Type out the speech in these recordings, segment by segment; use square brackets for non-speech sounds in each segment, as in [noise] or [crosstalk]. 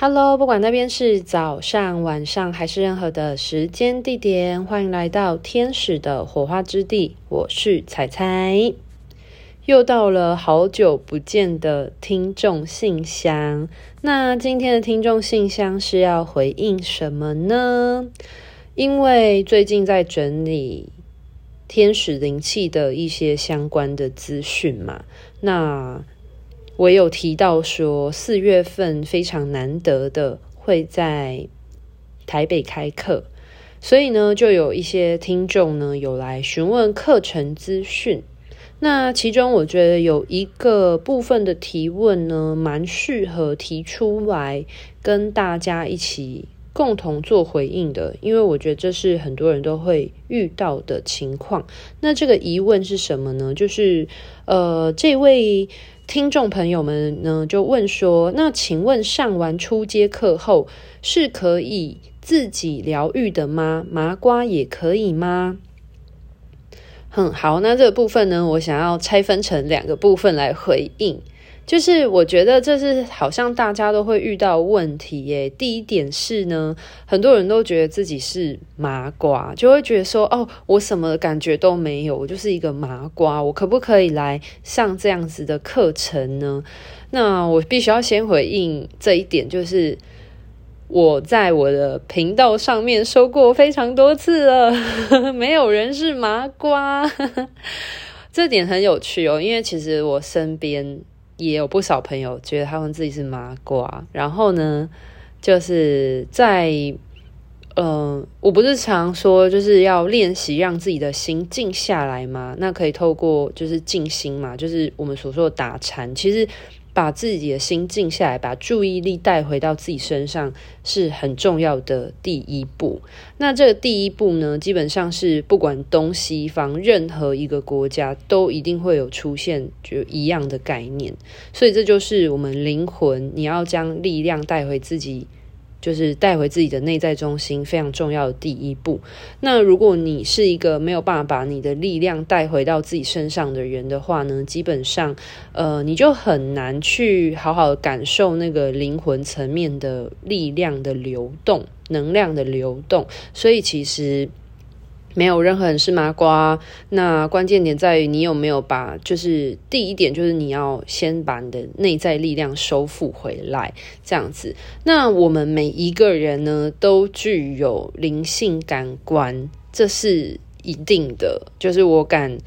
Hello，不管那边是早上、晚上还是任何的时间地点，欢迎来到天使的火花之地。我是彩彩，又到了好久不见的听众信箱。那今天的听众信箱是要回应什么呢？因为最近在整理天使灵气的一些相关的资讯嘛，那。我有提到说，四月份非常难得的会在台北开课，所以呢，就有一些听众呢有来询问课程资讯。那其中我觉得有一个部分的提问呢，蛮适合提出来跟大家一起共同做回应的，因为我觉得这是很多人都会遇到的情况。那这个疑问是什么呢？就是呃，这位。听众朋友们呢，就问说：“那请问上完初阶课后是可以自己疗愈的吗？麻瓜也可以吗？”嗯好，那这个部分呢，我想要拆分成两个部分来回应。就是我觉得这是好像大家都会遇到问题耶。第一点是呢，很多人都觉得自己是麻瓜，就会觉得说，哦，我什么感觉都没有，我就是一个麻瓜，我可不可以来上这样子的课程呢？那我必须要先回应这一点，就是我在我的频道上面说过非常多次了，[laughs] 没有人是麻瓜，[laughs] 这点很有趣哦，因为其实我身边。也有不少朋友觉得他们自己是麻瓜，然后呢，就是在，嗯、我不是常说就是要练习让自己的心静下来吗？那可以透过就是静心嘛，就是我们所说的打禅，其实。把自己的心静下来，把注意力带回到自己身上是很重要的第一步。那这个第一步呢，基本上是不管东西方任何一个国家都一定会有出现就一样的概念。所以这就是我们灵魂，你要将力量带回自己。就是带回自己的内在中心，非常重要的第一步。那如果你是一个没有办法把你的力量带回到自己身上的人的话呢，基本上，呃，你就很难去好好感受那个灵魂层面的力量的流动、能量的流动。所以其实。没有任何人是麻瓜，那关键点在于你有没有把，就是第一点就是你要先把你的内在力量收复回来，这样子。那我们每一个人呢，都具有灵性感官，这是一定的。就是我敢，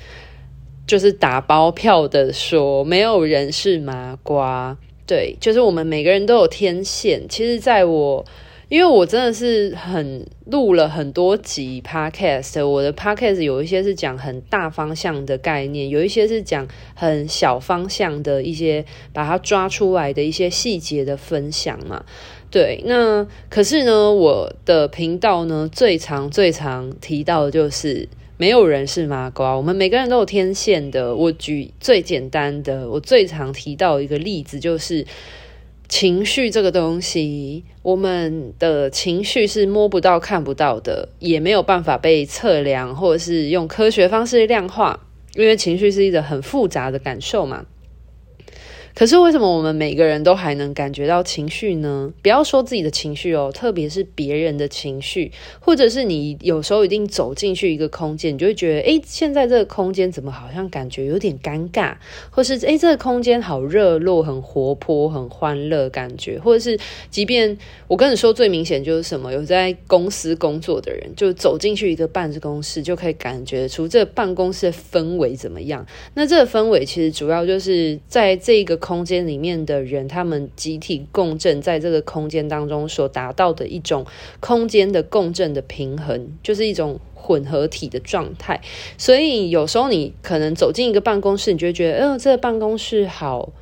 就是打包票的说，没有人是麻瓜。对，就是我们每个人都有天线。其实，在我。因为我真的是很录了很多集 podcast，我的 podcast 有一些是讲很大方向的概念，有一些是讲很小方向的一些把它抓出来的一些细节的分享嘛。对，那可是呢，我的频道呢最常最常提到的就是没有人是麻瓜，我们每个人都有天线的。我举最简单的，我最常提到一个例子就是。情绪这个东西，我们的情绪是摸不到、看不到的，也没有办法被测量，或者是用科学方式量化，因为情绪是一个很复杂的感受嘛。可是为什么我们每个人都还能感觉到情绪呢？不要说自己的情绪哦，特别是别人的情绪，或者是你有时候一定走进去一个空间，你就会觉得，诶，现在这个空间怎么好像感觉有点尴尬，或是诶，这个空间好热络、很活泼、很欢乐感觉，或者是即便我跟你说最明显就是什么，有在公司工作的人，就走进去一个办公室，就可以感觉出这办公室的氛围怎么样。那这个氛围其实主要就是在这个。空间里面的人，他们集体共振，在这个空间当中所达到的一种空间的共振的平衡，就是一种混合体的状态。所以有时候你可能走进一个办公室，你就会觉得，呃，这个办公室好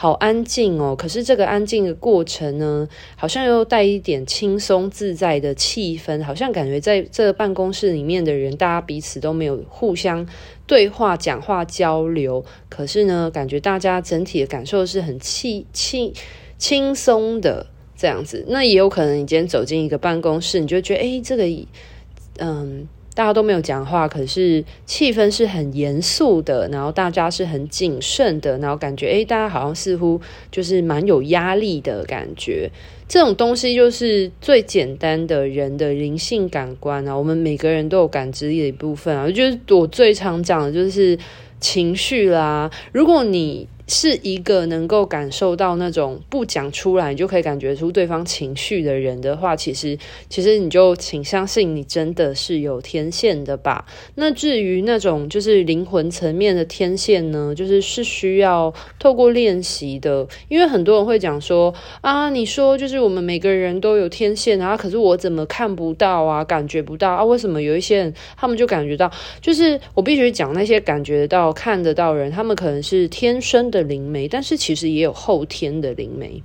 好安静哦。可是这个安静的过程呢，好像又带一点轻松自在的气氛，好像感觉在这个办公室里面的人，大家彼此都没有互相。对话、讲话、交流，可是呢，感觉大家整体的感受是很轻轻轻松的这样子。那也有可能，你今天走进一个办公室，你就觉得，哎，这个，嗯，大家都没有讲话，可是气氛是很严肃的，然后大家是很谨慎的，然后感觉诶，大家好像似乎就是蛮有压力的感觉。这种东西就是最简单的人的灵性感官啊，我们每个人都有感知力的一部分啊。我觉得我最常讲的就是情绪啦，如果你。是一个能够感受到那种不讲出来你就可以感觉出对方情绪的人的话，其实其实你就请相信你真的是有天线的吧。那至于那种就是灵魂层面的天线呢，就是是需要透过练习的。因为很多人会讲说啊，你说就是我们每个人都有天线啊，可是我怎么看不到啊，感觉不到啊？为什么有一些人他们就感觉到？就是我必须讲那些感觉到、看得到人，他们可能是天生的。灵媒，但是其实也有后天的灵媒。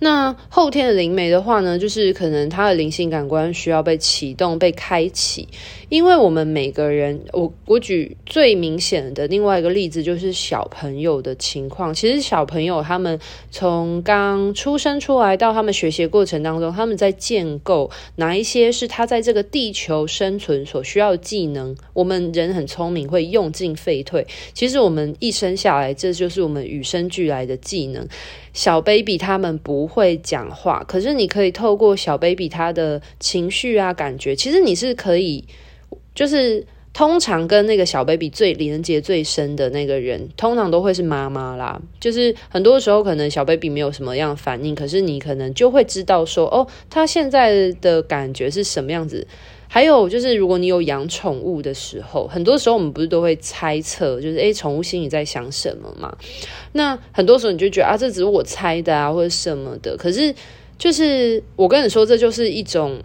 那后天的灵媒的话呢，就是可能他的灵性感官需要被启动、被开启，因为我们每个人，我我举最明显的另外一个例子，就是小朋友的情况。其实小朋友他们从刚出生出来到他们学习过程当中，他们在建构哪一些是他在这个地球生存所需要的技能。我们人很聪明，会用进废退。其实我们一生下来，这就是我们与生俱来的技能。小 baby 他们不会讲话，可是你可以透过小 baby 他的情绪啊、感觉，其实你是可以，就是通常跟那个小 baby 最连接最深的那个人，通常都会是妈妈啦。就是很多时候可能小 baby 没有什么样反应，可是你可能就会知道说，哦，他现在的感觉是什么样子。还有就是，如果你有养宠物的时候，很多时候我们不是都会猜测，就是诶，宠物心里在想什么嘛？那很多时候你就觉得啊，这只是我猜的啊，或者什么的。可是，就是我跟你说，这就是一种。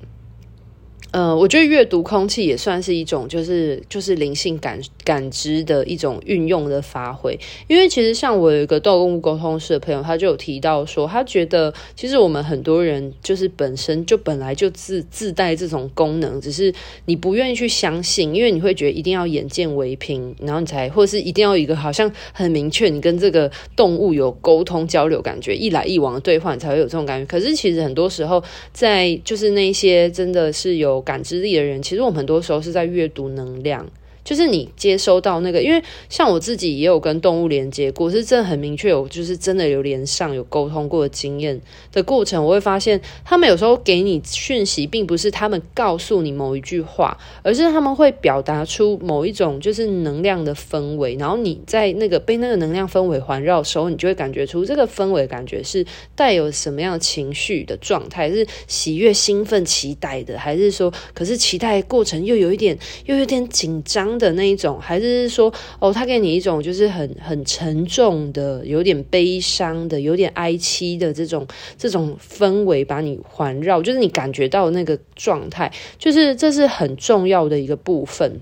呃，我觉得阅读空气也算是一种，就是就是灵性感感知的一种运用的发挥。因为其实像我有一个动物沟通师的朋友，他就有提到说，他觉得其实我们很多人就是本身就本来就自自带这种功能，只是你不愿意去相信，因为你会觉得一定要眼见为凭，然后你才，或者是一定要一个好像很明确，你跟这个动物有沟通交流感觉，一来一往的兑换才会有这种感觉。可是其实很多时候，在就是那些真的是有。感知力的人，其实我们很多时候是在阅读能量。就是你接收到那个，因为像我自己也有跟动物连接过，是真的很明确有，就是真的有连上有沟通过的经验的过程，我会发现他们有时候给你讯息，并不是他们告诉你某一句话，而是他们会表达出某一种就是能量的氛围，然后你在那个被那个能量氛围环绕的时候，你就会感觉出这个氛围感觉是带有什么样的情绪的状态，是喜悦、兴奋、期待的，还是说，可是期待过程又有一点又有点紧张。的那一种，还是说哦，他给你一种就是很很沉重的，有点悲伤的，有点哀戚的这种这种氛围，把你环绕，就是你感觉到那个状态，就是这是很重要的一个部分。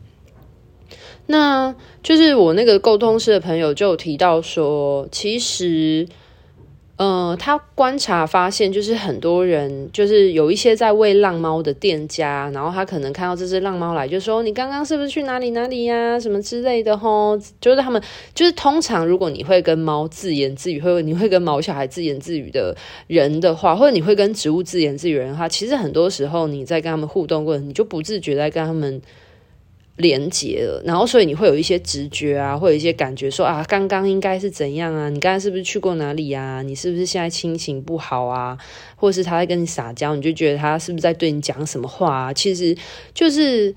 那就是我那个沟通师的朋友就提到说，其实。呃，他观察发现，就是很多人，就是有一些在喂浪猫的店家，然后他可能看到这只浪猫来，就说：“你刚刚是不是去哪里哪里呀？什么之类的吼。”就是他们，就是通常如果你会跟猫自言自语，或者你会跟毛小孩自言自语的人的话，或者你会跟植物自言自语的人的话，其实很多时候你在跟他们互动过，你就不自觉在跟他们。连接了，然后所以你会有一些直觉啊，会有一些感觉说啊，刚刚应该是怎样啊？你刚刚是不是去过哪里啊？你是不是现在心情不好啊？或者是他在跟你撒娇，你就觉得他是不是在对你讲什么话啊？其实就是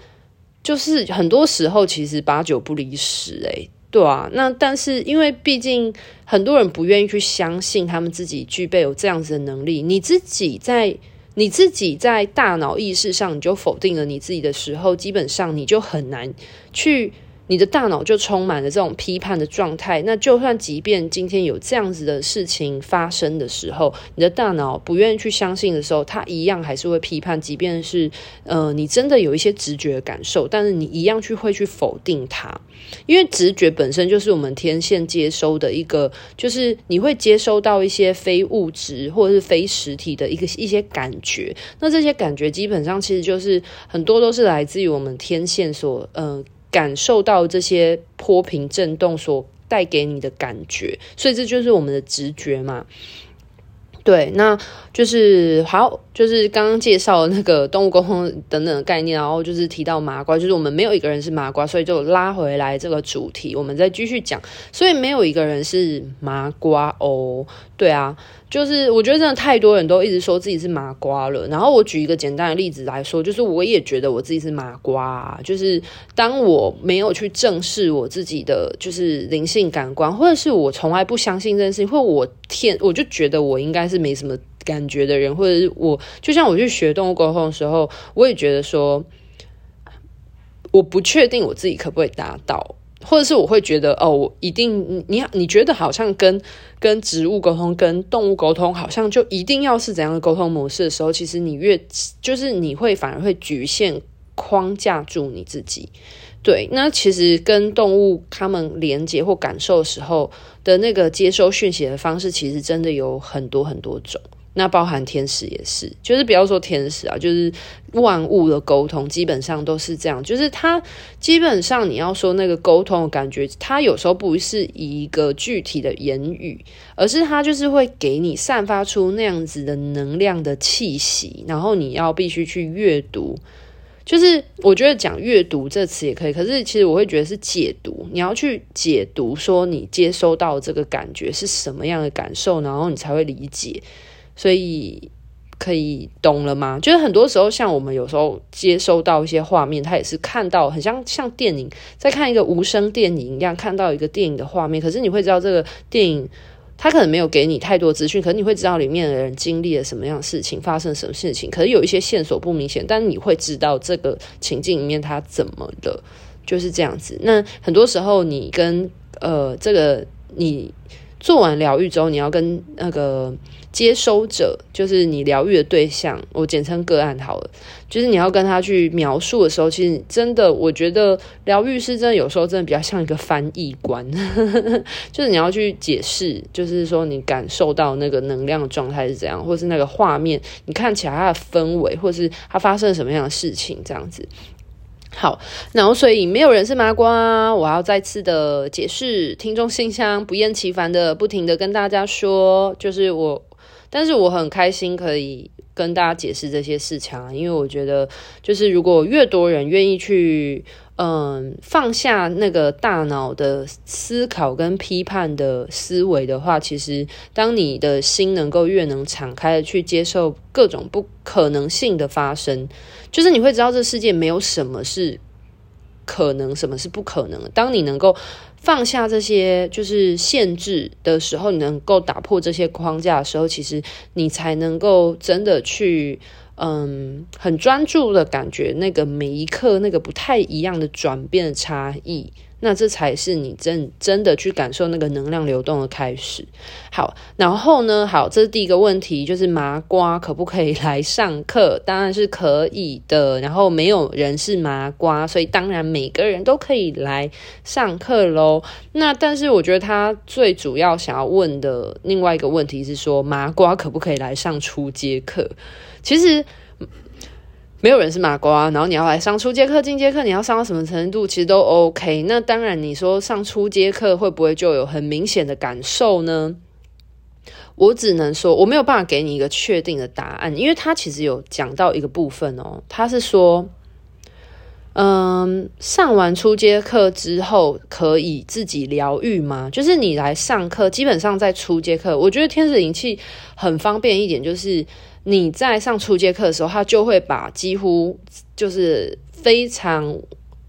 就是很多时候其实八九不离十诶，对啊。那但是因为毕竟很多人不愿意去相信他们自己具备有这样子的能力，你自己在。你自己在大脑意识上，你就否定了你自己的时候，基本上你就很难去。你的大脑就充满了这种批判的状态。那就算即便今天有这样子的事情发生的时候，你的大脑不愿意去相信的时候，它一样还是会批判。即便是呃，你真的有一些直觉的感受，但是你一样去会去否定它，因为直觉本身就是我们天线接收的一个，就是你会接收到一些非物质或者是非实体的一个一些感觉。那这些感觉基本上其实就是很多都是来自于我们天线所呃。感受到这些波频震动所带给你的感觉，所以这就是我们的直觉嘛。对，那就是好，就是刚刚介绍那个动物沟通等等的概念，然后就是提到麻瓜，就是我们没有一个人是麻瓜，所以就拉回来这个主题，我们再继续讲。所以没有一个人是麻瓜哦，对啊，就是我觉得真的太多人都一直说自己是麻瓜了。然后我举一个简单的例子来说，就是我也觉得我自己是麻瓜啊，就是当我没有去正视我自己的就是灵性感官，或者是我从来不相信这件事情，或我天，我就觉得我应该是。是没什么感觉的人，或者是我，就像我去学动物沟通的时候，我也觉得说，我不确定我自己可不可以达到，或者是我会觉得哦，我一定你你觉得好像跟跟植物沟通、跟动物沟通，好像就一定要是怎样的沟通模式的时候，其实你越就是你会反而会局限框架住你自己。对，那其实跟动物他们连接或感受的时候的那个接收讯息的方式，其实真的有很多很多种。那包含天使也是，就是不要说天使啊，就是万物的沟通基本上都是这样。就是它基本上你要说那个沟通的感觉，它有时候不是一个具体的言语，而是它就是会给你散发出那样子的能量的气息，然后你要必须去阅读。就是我觉得讲阅读这词也可以，可是其实我会觉得是解读。你要去解读，说你接收到这个感觉是什么样的感受，然后你才会理解。所以可以懂了吗？就是很多时候，像我们有时候接收到一些画面，他也是看到很像像电影，在看一个无声电影一样，看到一个电影的画面。可是你会知道这个电影。他可能没有给你太多资讯，可是你会知道里面的人经历了什么样的事情，发生什么事情。可是有一些线索不明显，但你会知道这个情境里面他怎么了，就是这样子。那很多时候，你跟呃这个你。做完疗愈之后，你要跟那个接收者，就是你疗愈的对象，我简称个案好了。就是你要跟他去描述的时候，其实真的，我觉得疗愈师真的有时候真的比较像一个翻译官，[laughs] 就是你要去解释，就是说你感受到那个能量状态是怎样，或是那个画面，你看起来它的氛围，或是它发生什么样的事情，这样子。好，然后所以没有人是麻瓜，我要再次的解释，听众信箱不厌其烦的不停的跟大家说，就是我，但是我很开心可以跟大家解释这些事情啊，因为我觉得就是如果越多人愿意去。嗯，放下那个大脑的思考跟批判的思维的话，其实当你的心能够越能敞开的去接受各种不可能性的发生，就是你会知道这世界没有什么是可能，什么是不可能。当你能够放下这些就是限制的时候，你能够打破这些框架的时候，其实你才能够真的去。嗯，很专注的感觉，那个每一刻那个不太一样的转变的差异，那这才是你真真的去感受那个能量流动的开始。好，然后呢，好，这是第一个问题，就是麻瓜可不可以来上课？当然是可以的。然后没有人是麻瓜，所以当然每个人都可以来上课喽。那但是我觉得他最主要想要问的另外一个问题是说，麻瓜可不可以来上初阶课？其实没有人是麻瓜，然后你要来上初阶课、进阶课，你要上到什么程度，其实都 OK。那当然，你说上初阶课会不会就有很明显的感受呢？我只能说，我没有办法给你一个确定的答案，因为他其实有讲到一个部分哦，他是说，嗯，上完初阶课之后可以自己疗愈吗？就是你来上课，基本上在初阶课，我觉得天使灵气很方便一点，就是。你在上初阶课的时候，他就会把几乎就是非常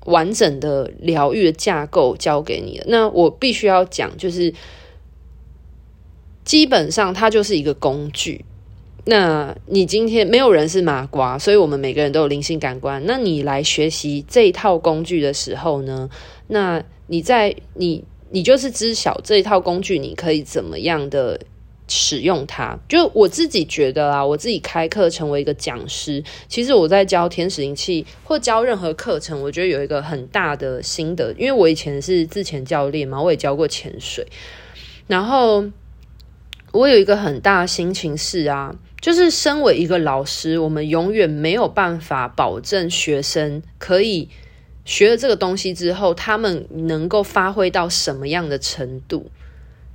完整的疗愈的架构教给你了。那我必须要讲，就是基本上它就是一个工具。那你今天没有人是麻瓜，所以我们每个人都有灵性感官。那你来学习这一套工具的时候呢，那你在你你就是知晓这一套工具，你可以怎么样的。使用它，就我自己觉得啊，我自己开课成为一个讲师，其实我在教天使灵气或教任何课程，我觉得有一个很大的心得，因为我以前是自潜教练嘛，我也教过潜水，然后我有一个很大的心情是啊，就是身为一个老师，我们永远没有办法保证学生可以学了这个东西之后，他们能够发挥到什么样的程度。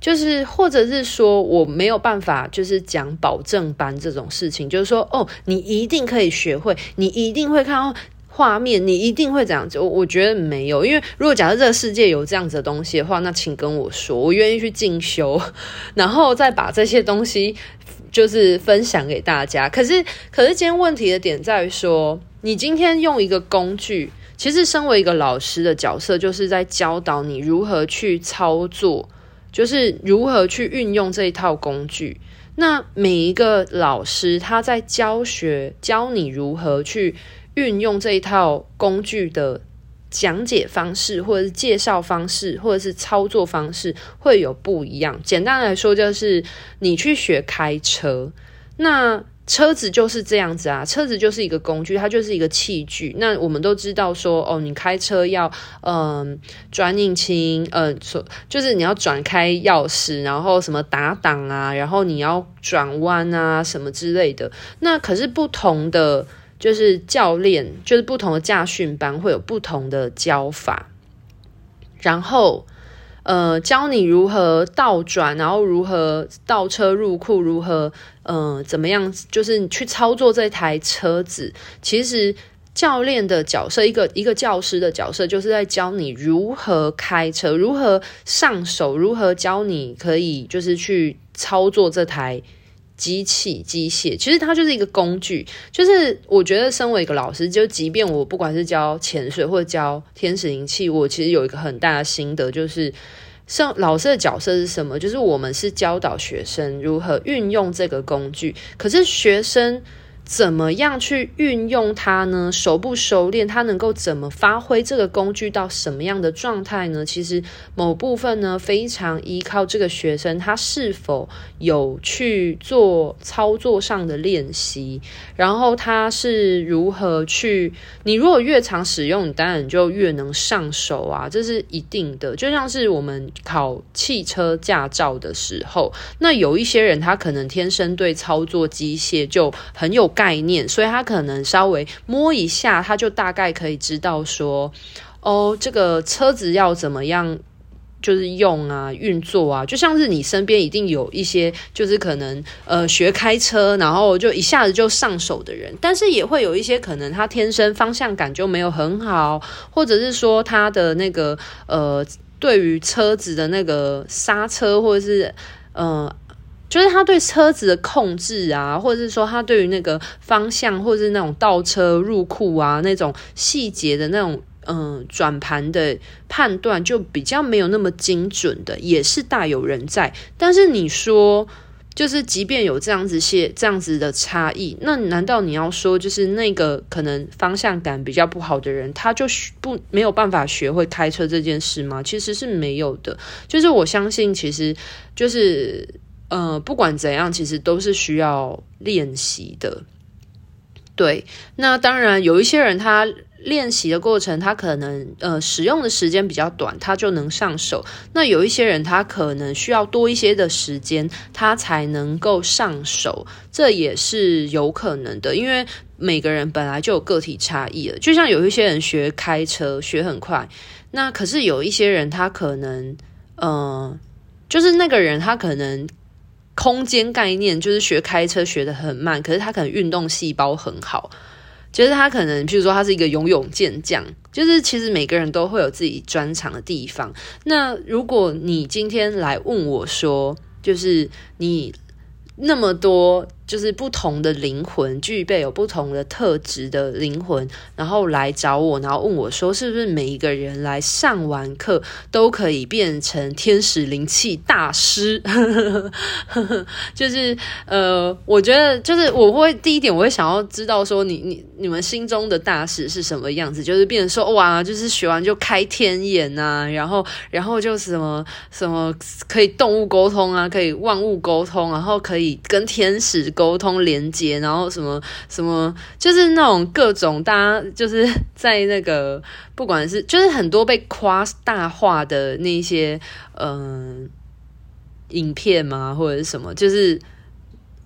就是，或者是说我没有办法，就是讲保证班这种事情，就是说，哦，你一定可以学会，你一定会看到画面，你一定会这样子。我我觉得没有，因为如果假设这个世界有这样子的东西的话，那请跟我说，我愿意去进修，然后再把这些东西就是分享给大家。可是，可是今天问题的点在于说，你今天用一个工具，其实身为一个老师的角色，就是在教导你如何去操作。就是如何去运用这一套工具。那每一个老师他在教学教你如何去运用这一套工具的讲解方式，或者是介绍方式，或者是操作方式会有不一样。简单来说，就是你去学开车，那。车子就是这样子啊，车子就是一个工具，它就是一个器具。那我们都知道说，哦，你开车要嗯转引擎，呃，说就是你要转开钥匙，然后什么打档啊，然后你要转弯啊，什么之类的。那可是不同的就是教练，就是不同的驾训班会有不同的教法，然后。呃，教你如何倒转，然后如何倒车入库，如何呃怎么样，就是你去操作这台车子。其实教练的角色，一个一个教师的角色，就是在教你如何开车，如何上手，如何教你可以就是去操作这台。机器、机械，其实它就是一个工具。就是我觉得，身为一个老师，就即便我不管是教潜水或者教天使灵气，我其实有一个很大的心得，就是上老师的角色是什么？就是我们是教导学生如何运用这个工具，可是学生。怎么样去运用它呢？熟不熟练？它能够怎么发挥这个工具到什么样的状态呢？其实某部分呢，非常依靠这个学生他是否有去做操作上的练习，然后他是如何去。你如果越常使用，你当然就越能上手啊，这是一定的。就像是我们考汽车驾照的时候，那有一些人他可能天生对操作机械就很有。概念，所以他可能稍微摸一下，他就大概可以知道说，哦，这个车子要怎么样，就是用啊，运作啊，就像是你身边一定有一些，就是可能呃学开车，然后就一下子就上手的人，但是也会有一些可能他天生方向感就没有很好，或者是说他的那个呃，对于车子的那个刹车或者是呃。就是他对车子的控制啊，或者是说他对于那个方向，或者是那种倒车入库啊，那种细节的那种嗯转盘的判断，就比较没有那么精准的，也是大有人在。但是你说，就是即便有这样子些这样子的差异，那难道你要说，就是那个可能方向感比较不好的人，他就不没有办法学会开车这件事吗？其实是没有的。就是我相信，其实就是。呃，不管怎样，其实都是需要练习的。对，那当然有一些人，他练习的过程，他可能呃使用的时间比较短，他就能上手。那有一些人，他可能需要多一些的时间，他才能够上手，这也是有可能的。因为每个人本来就有个体差异了，就像有一些人学开车学很快，那可是有一些人，他可能呃，就是那个人，他可能。空间概念就是学开车学的很慢，可是他可能运动细胞很好，就是他可能，譬如说他是一个游泳健将，就是其实每个人都会有自己专长的地方。那如果你今天来问我说，就是你那么多。就是不同的灵魂，具备有不同的特质的灵魂，然后来找我，然后问我说，是不是每一个人来上完课都可以变成天使灵气大师？[laughs] 就是呃，我觉得就是我会第一点，我会想要知道说你，你你们心中的大师是什么样子？就是变成说哇，就是学完就开天眼啊，然后然后就什么什么可以动物沟通啊，可以万物沟通，然后可以跟天使。沟通连接，然后什么什么，就是那种各种大家就是 [laughs] 在那个，不管是就是很多被夸大化的那些嗯、影片嘛，或者是什么，就是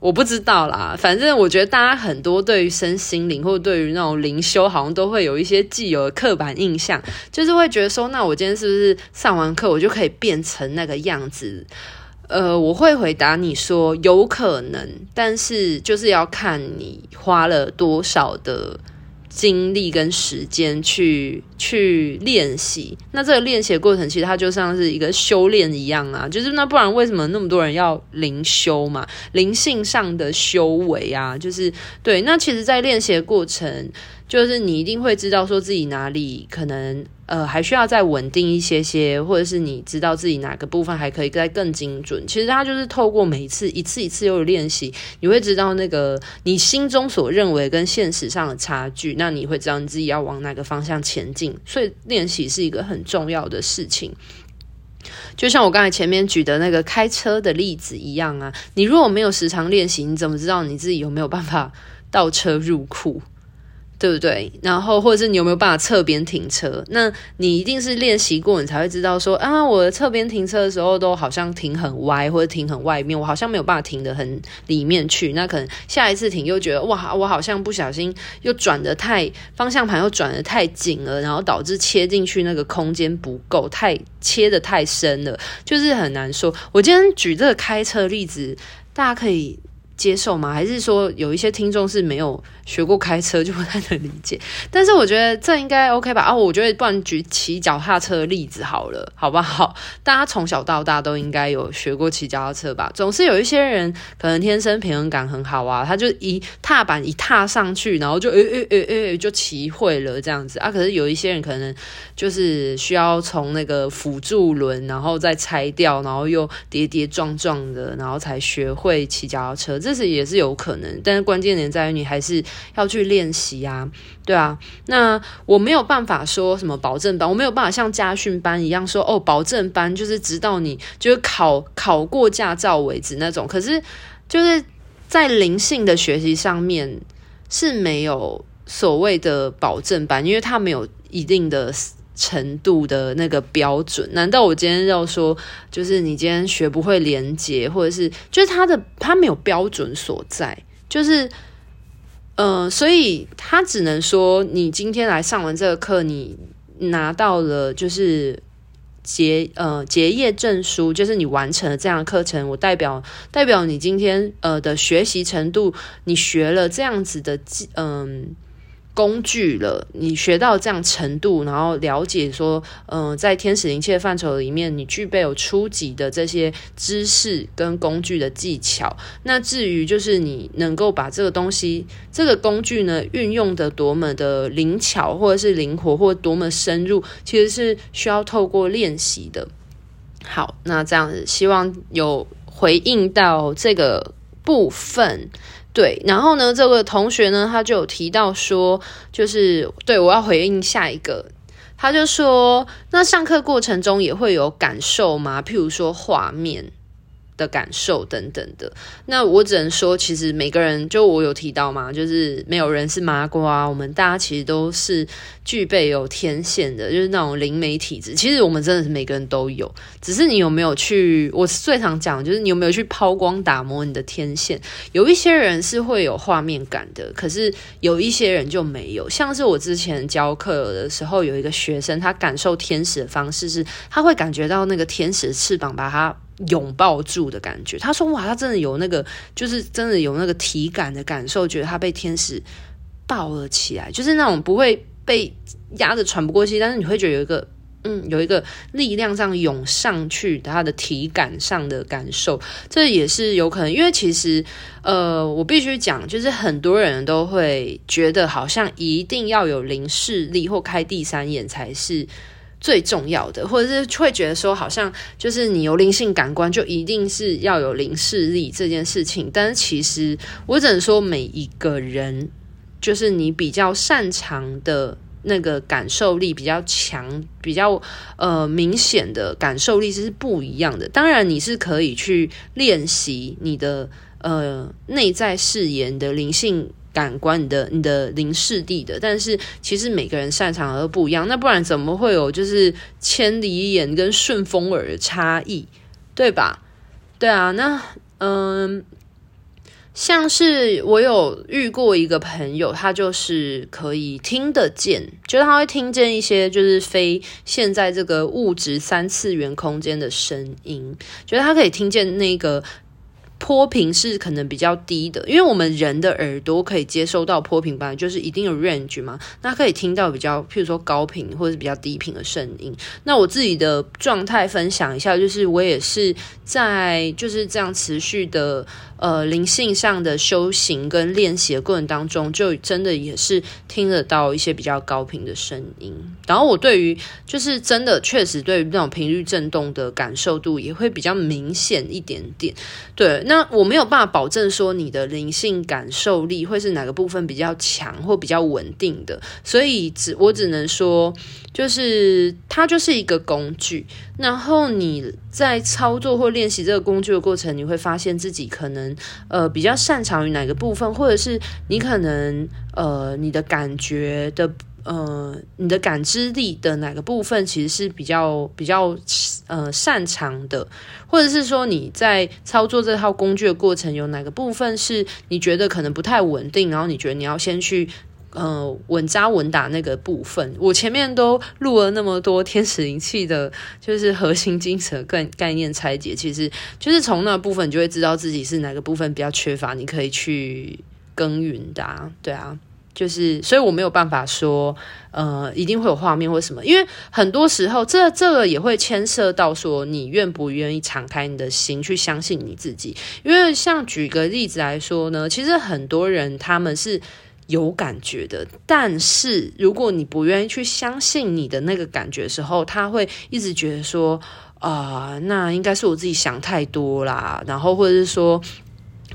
我不知道啦。反正我觉得大家很多对于身心灵或者对于那种灵修，好像都会有一些既有的刻板印象，就是会觉得说，那我今天是不是上完课我就可以变成那个样子？呃，我会回答你说有可能，但是就是要看你花了多少的。精力跟时间去去练习，那这个练习的过程其实它就像是一个修炼一样啊，就是那不然为什么那么多人要灵修嘛？灵性上的修为啊，就是对。那其实，在练习的过程，就是你一定会知道说自己哪里可能。呃，还需要再稳定一些些，或者是你知道自己哪个部分还可以再更精准。其实它就是透过每一次一次一次又练习，你会知道那个你心中所认为跟现实上的差距，那你会知道你自己要往哪个方向前进。所以练习是一个很重要的事情。就像我刚才前面举的那个开车的例子一样啊，你如果没有时常练习，你怎么知道你自己有没有办法倒车入库？对不对？然后或者是你有没有办法侧边停车？那你一定是练习过，你才会知道说啊，我的侧边停车的时候都好像停很歪，或者停很外面，我好像没有办法停得很里面去。那可能下一次停又觉得哇，我好像不小心又转得太方向盘又转得太紧了，然后导致切进去那个空间不够，太切得太深了，就是很难说。我今天举这个开车例子，大家可以接受吗？还是说有一些听众是没有？学过开车就不太能理解，[laughs] 但是我觉得这应该 OK 吧？啊，我觉得不然举骑脚踏车的例子好了，好不好？大家从小到大都应该有学过骑脚踏车吧？总是有一些人可能天生平衡感很好啊，他就一踏板一踏上去，然后就诶诶诶诶就骑会了这样子啊。可是有一些人可能就是需要从那个辅助轮，然后再拆掉，然后又跌跌撞撞的，然后才学会骑脚踏车，这是也是有可能。但是关键点在于你还是。要去练习啊，对啊，那我没有办法说什么保证班，我没有办法像家训班一样说哦，保证班就是直到你就是考考过驾照为止那种。可是就是在灵性的学习上面是没有所谓的保证班，因为它没有一定的程度的那个标准。难道我今天要说，就是你今天学不会连接，或者是就是它的它没有标准所在，就是。呃，所以他只能说，你今天来上完这个课，你拿到了就是结呃结业证书，就是你完成了这样的课程，我代表代表你今天呃的学习程度，你学了这样子的嗯。工具了，你学到这样程度，然后了解说，嗯、在天使灵气的范畴里面，你具备有初级的这些知识跟工具的技巧。那至于就是你能够把这个东西、这个工具呢，运用得多么的灵巧，或者是灵活，或多么深入，其实是需要透过练习的。好，那这样子，希望有回应到这个部分。对，然后呢，这个同学呢，他就有提到说，就是对，我要回应下一个，他就说，那上课过程中也会有感受吗？譬如说画面。的感受等等的，那我只能说，其实每个人，就我有提到嘛，就是没有人是麻瓜，我们大家其实都是具备有天线的，就是那种灵媒体质。其实我们真的是每个人都有，只是你有没有去？我最常讲，就是你有没有去抛光打磨你的天线？有一些人是会有画面感的，可是有一些人就没有。像是我之前教课的时候，有一个学生，他感受天使的方式是，他会感觉到那个天使的翅膀把他。拥抱住的感觉，他说：“哇，他真的有那个，就是真的有那个体感的感受，觉得他被天使抱了起来，就是那种不会被压得喘不过气，但是你会觉得有一个，嗯，有一个力量这样涌上去，他的体感上的感受，这也是有可能。因为其实，呃，我必须讲，就是很多人都会觉得，好像一定要有灵视力或开第三眼才是。”最重要的，或者是会觉得说，好像就是你有灵性感官，就一定是要有灵视力这件事情。但是其实我只能说，每一个人就是你比较擅长的那个感受力比较强、比较呃明显的感受力是不一样的。当然，你是可以去练习你的呃内在誓言的灵性。感官你的你的灵视地的，但是其实每个人擅长的不一样，那不然怎么会有就是千里眼跟顺风耳的差异，对吧？对啊，那嗯，像是我有遇过一个朋友，他就是可以听得见，就是他会听见一些就是非现在这个物质三次元空间的声音，觉得他可以听见那个。波频是可能比较低的，因为我们人的耳朵可以接收到波频，本来就是一定有 range 嘛，那可以听到比较，譬如说高频或者是比较低频的声音。那我自己的状态分享一下，就是我也是在就是这样持续的。呃，灵性上的修行跟练习的过程当中，就真的也是听得到一些比较高频的声音。然后我对于就是真的确实对于那种频率震动的感受度也会比较明显一点点。对，那我没有办法保证说你的灵性感受力会是哪个部分比较强或比较稳定的，所以只我只能说，就是它就是一个工具。然后你在操作或练习这个工具的过程，你会发现自己可能呃比较擅长于哪个部分，或者是你可能呃你的感觉的呃你的感知力的哪个部分其实是比较比较呃擅长的，或者是说你在操作这套工具的过程有哪个部分是你觉得可能不太稳定，然后你觉得你要先去。呃，稳扎稳打那个部分，我前面都录了那么多天使灵气的，就是核心精神概概念拆解，其实就是从那部分，你就会知道自己是哪个部分比较缺乏，你可以去耕耘的啊，对啊，就是所以我没有办法说，呃，一定会有画面或什么，因为很多时候这这个也会牵涉到说，你愿不愿意敞开你的心去相信你自己，因为像举个例子来说呢，其实很多人他们是。有感觉的，但是如果你不愿意去相信你的那个感觉的时候，他会一直觉得说，啊、那应该是我自己想太多啦，然后或者是说。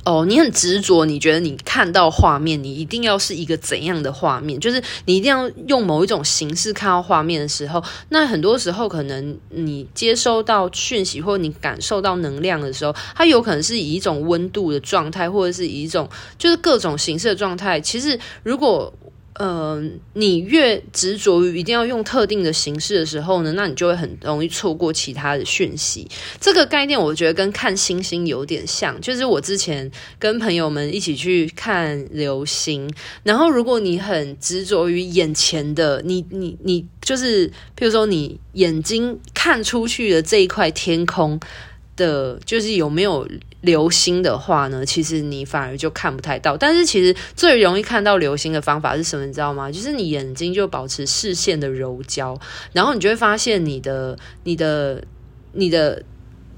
哦，你很执着，你觉得你看到画面，你一定要是一个怎样的画面？就是你一定要用某一种形式看到画面的时候，那很多时候可能你接收到讯息或你感受到能量的时候，它有可能是以一种温度的状态，或者是以一种就是各种形式的状态。其实如果呃，你越执着于一定要用特定的形式的时候呢，那你就会很容易错过其他的讯息。这个概念我觉得跟看星星有点像，就是我之前跟朋友们一起去看流星，然后如果你很执着于眼前的，你你你就是，譬如说你眼睛看出去的这一块天空的，就是有没有？流星的话呢，其实你反而就看不太到。但是其实最容易看到流星的方法是什么？你知道吗？就是你眼睛就保持视线的柔焦，然后你就会发现你的、你的、你的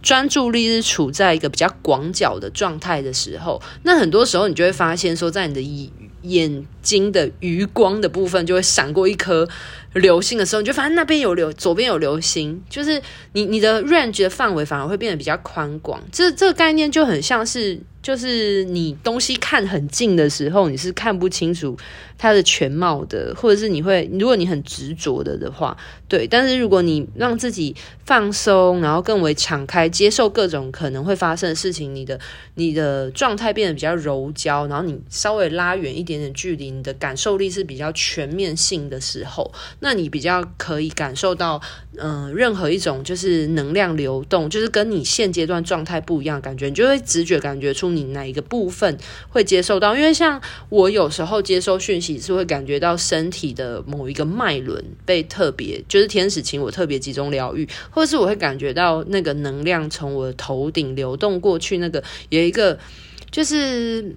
专注力是处在一个比较广角的状态的时候。那很多时候你就会发现说，在你的眼睛的余光的部分就会闪过一颗流星的时候，你就发现那边有流，左边有流星，就是你你的 range 的范围反而会变得比较宽广。这这个概念就很像是。就是你东西看很近的时候，你是看不清楚它的全貌的，或者是你会，如果你很执着的的话，对。但是如果你让自己放松，然后更为敞开，接受各种可能会发生的事情，你的你的状态变得比较柔焦，然后你稍微拉远一点点距离，你的感受力是比较全面性的时候，那你比较可以感受到，嗯、任何一种就是能量流动，就是跟你现阶段状态不一样的感觉，你就会直觉感觉出。你哪一个部分会接受到？因为像我有时候接收讯息是会感觉到身体的某一个脉轮被特别，就是天使请我特别集中疗愈，或者是我会感觉到那个能量从我的头顶流动过去，那个有一个就是。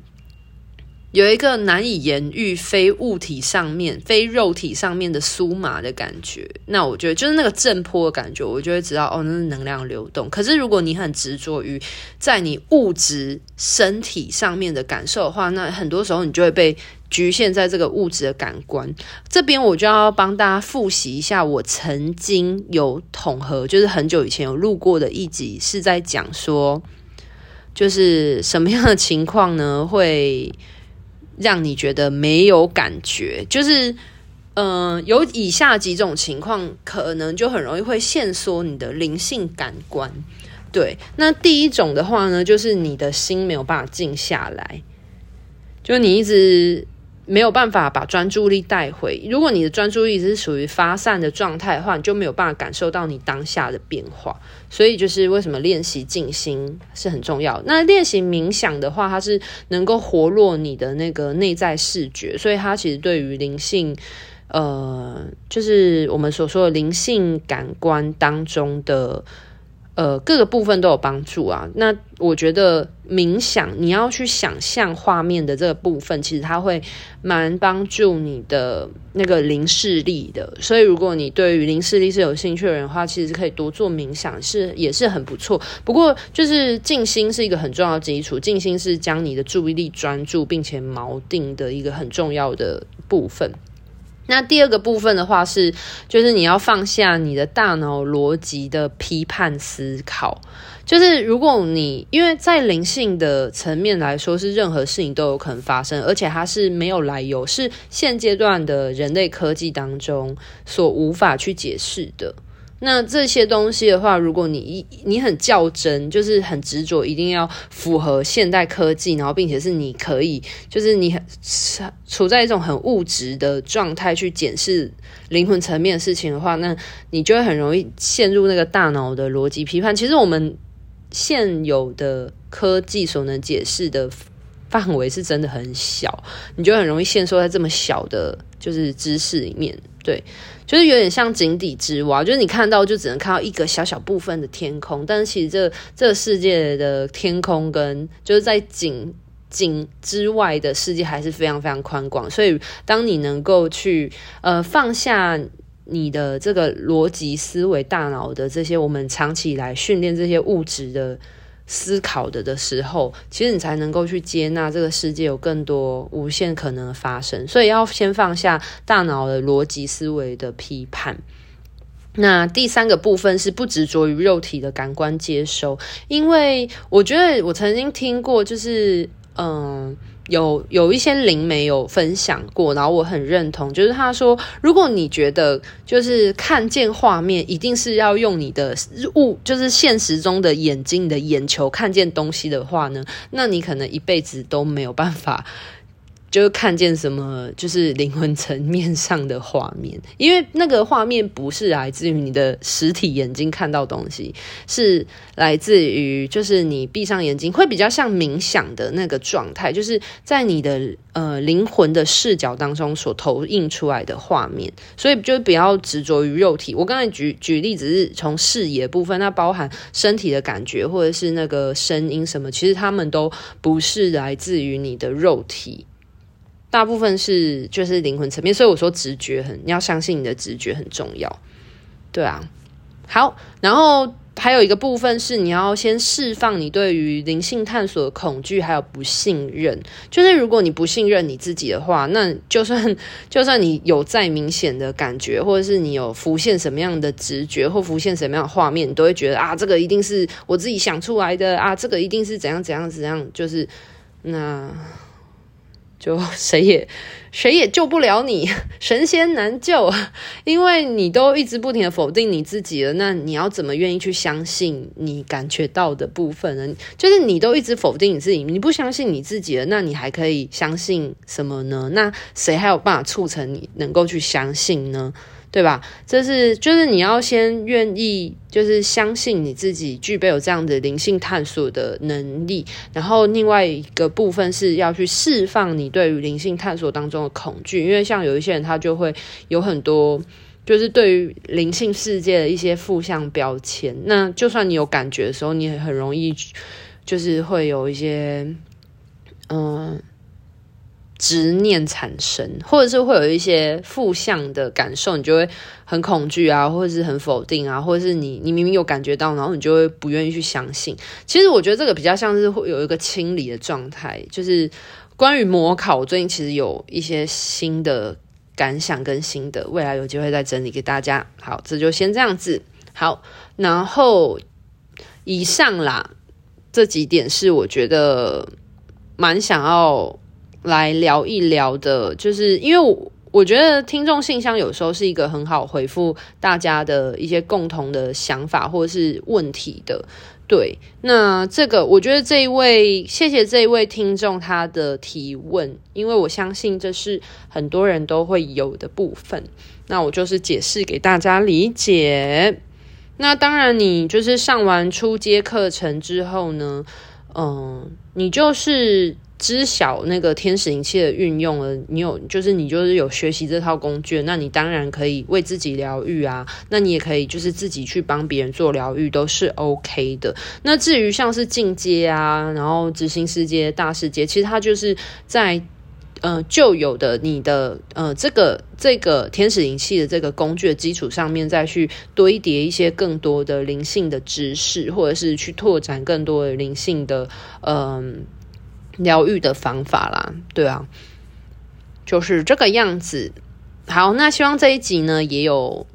有一个难以言喻、非物体上面、非肉体上面的酥麻的感觉，那我觉得就是那个震波的感觉，我就会知道哦，那是能量流动。可是如果你很执着于在你物质身体上面的感受的话，那很多时候你就会被局限在这个物质的感官。这边我就要帮大家复习一下，我曾经有统合，就是很久以前有录过的一集，是在讲说，就是什么样的情况呢？会让你觉得没有感觉，就是，嗯、呃，有以下几种情况，可能就很容易会限缩你的灵性感官。对，那第一种的话呢，就是你的心没有办法静下来，就你一直没有办法把专注力带回。如果你的专注力是属于发散的状态的话，你就没有办法感受到你当下的变化。所以就是为什么练习静心是很重要。那练习冥想的话，它是能够活络你的那个内在视觉，所以它其实对于灵性，呃，就是我们所说的灵性感官当中的。呃，各个部分都有帮助啊。那我觉得冥想，你要去想象画面的这个部分，其实它会蛮帮助你的那个灵视力的。所以，如果你对于灵视力是有兴趣的人的话，其实可以多做冥想，是也是很不错。不过，就是静心是一个很重要的基础，静心是将你的注意力专注并且锚定的一个很重要的部分。那第二个部分的话是，就是你要放下你的大脑逻辑的批判思考。就是如果你因为在灵性的层面来说，是任何事情都有可能发生，而且它是没有来由，是现阶段的人类科技当中所无法去解释的。那这些东西的话，如果你一你很较真，就是很执着，一定要符合现代科技，然后并且是你可以，就是你很处在一种很物质的状态去检视灵魂层面的事情的话，那你就会很容易陷入那个大脑的逻辑批判。其实我们现有的科技所能解释的范围是真的很小，你就很容易陷缩在这么小的，就是知识里面，对。就是有点像井底之蛙，就是你看到就只能看到一个小小部分的天空，但是其实这这个世界的天空跟就是在井井之外的世界还是非常非常宽广。所以当你能够去呃放下你的这个逻辑思维大脑的这些，我们长期以来训练这些物质的。思考的的时候，其实你才能够去接纳这个世界有更多无限可能的发生。所以要先放下大脑的逻辑思维的批判。那第三个部分是不执着于肉体的感官接收，因为我觉得我曾经听过，就是嗯。有有一些灵媒有分享过，然后我很认同，就是他说，如果你觉得就是看见画面一定是要用你的物，就是现实中的眼睛、你的眼球看见东西的话呢，那你可能一辈子都没有办法。就是看见什么，就是灵魂层面上的画面，因为那个画面不是来自于你的实体眼睛看到东西，是来自于就是你闭上眼睛会比较像冥想的那个状态，就是在你的呃灵魂的视角当中所投映出来的画面，所以就不要执着于肉体。我刚才举举例子是从视野部分，那包含身体的感觉或者是那个声音什么，其实他们都不是来自于你的肉体。大部分是就是灵魂层面，所以我说直觉很，你要相信你的直觉很重要，对啊。好，然后还有一个部分是你要先释放你对于灵性探索的恐惧，还有不信任。就是如果你不信任你自己的话，那就算 [laughs] 就算你有再明显的感觉，或者是你有浮现什么样的直觉或浮现什么样的画面，你都会觉得啊，这个一定是我自己想出来的啊，这个一定是怎样怎样怎样，就是那。就 [laughs] 谁也谁也救不了你，[laughs] 神仙难救，[laughs] 因为你都一直不停的否定你自己了。那你要怎么愿意去相信你感觉到的部分呢？就是你都一直否定你自己，你不相信你自己了，那你还可以相信什么呢？那谁还有办法促成你能够去相信呢？对吧？这是就是你要先愿意，就是相信你自己具备有这样的灵性探索的能力。然后另外一个部分是要去释放你对于灵性探索当中的恐惧，因为像有一些人他就会有很多，就是对于灵性世界的一些负向标签。那就算你有感觉的时候，你也很容易就是会有一些，嗯。执念产生，或者是会有一些负向的感受，你就会很恐惧啊，或者是很否定啊，或者是你你明明有感觉到，然后你就会不愿意去相信。其实我觉得这个比较像是会有一个清理的状态。就是关于模考，我最近其实有一些新的感想跟心得，未来有机会再整理给大家。好，这就先这样子。好，然后以上啦，这几点是我觉得蛮想要。来聊一聊的，就是因为我我觉得听众信箱有时候是一个很好回复大家的一些共同的想法或者是问题的对，那这个我觉得这一位，谢谢这一位听众他的提问，因为我相信这是很多人都会有的部分。那我就是解释给大家理解。那当然，你就是上完初阶课程之后呢，嗯，你就是。知晓那个天使灵气的运用了，你有就是你就是有学习这套工具，那你当然可以为自己疗愈啊，那你也可以就是自己去帮别人做疗愈，都是 OK 的。那至于像是进阶啊，然后执行世界、大世界，其实它就是在呃旧有的你的呃这个这个天使灵气的这个工具的基础上面，再去堆叠一些更多的灵性的知识，或者是去拓展更多的灵性的嗯。疗愈的方法啦，对啊，就是这个样子。好，那希望这一集呢，也有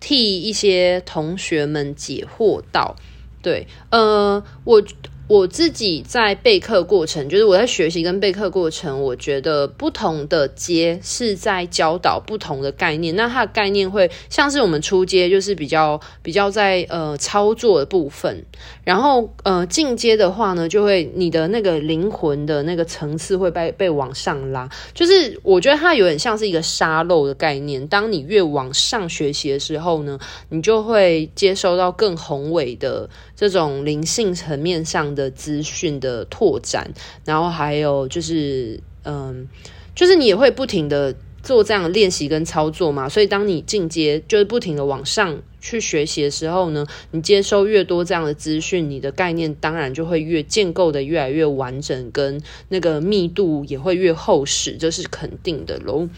替一些同学们解惑到。对，呃，我。我自己在备课过程，就是我在学习跟备课过程，我觉得不同的阶是在教导不同的概念。那它的概念会像是我们初阶，就是比较比较在呃操作的部分，然后呃进阶的话呢，就会你的那个灵魂的那个层次会被被往上拉。就是我觉得它有点像是一个沙漏的概念。当你越往上学习的时候呢，你就会接收到更宏伟的这种灵性层面上的。的资讯的拓展，然后还有就是，嗯，就是你也会不停的做这样的练习跟操作嘛。所以当你进阶，就是不停的往上去学习的时候呢，你接收越多这样的资讯，你的概念当然就会越建构的越来越完整，跟那个密度也会越厚实，这是肯定的喽。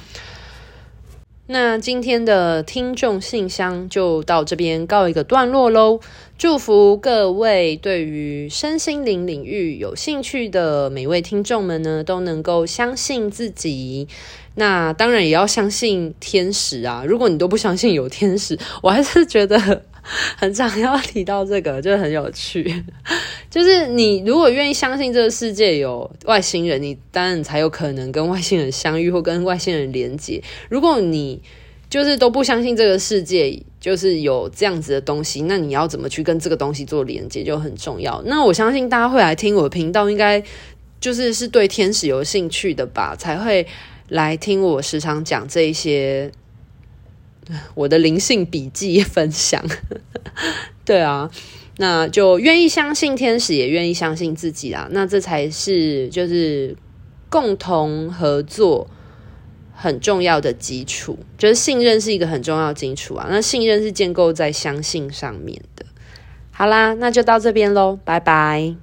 那今天的听众信箱就到这边告一个段落喽。祝福各位对于身心灵领域有兴趣的每位听众们呢，都能够相信自己。那当然也要相信天使啊！如果你都不相信有天使，我还是觉得 [laughs] 很常要提到这个，就很有趣。就是你如果愿意相信这个世界有外星人，你当然才有可能跟外星人相遇或跟外星人连接。如果你就是都不相信这个世界就是有这样子的东西，那你要怎么去跟这个东西做连接就很重要。那我相信大家会来听我的频道，应该就是是对天使有兴趣的吧，才会来听我时常讲这一些我的灵性笔记分享。[laughs] 对啊。那就愿意相信天使，也愿意相信自己啊。那这才是就是共同合作很重要的基础，就是信任是一个很重要基础啊。那信任是建构在相信上面的。好啦，那就到这边喽，拜拜。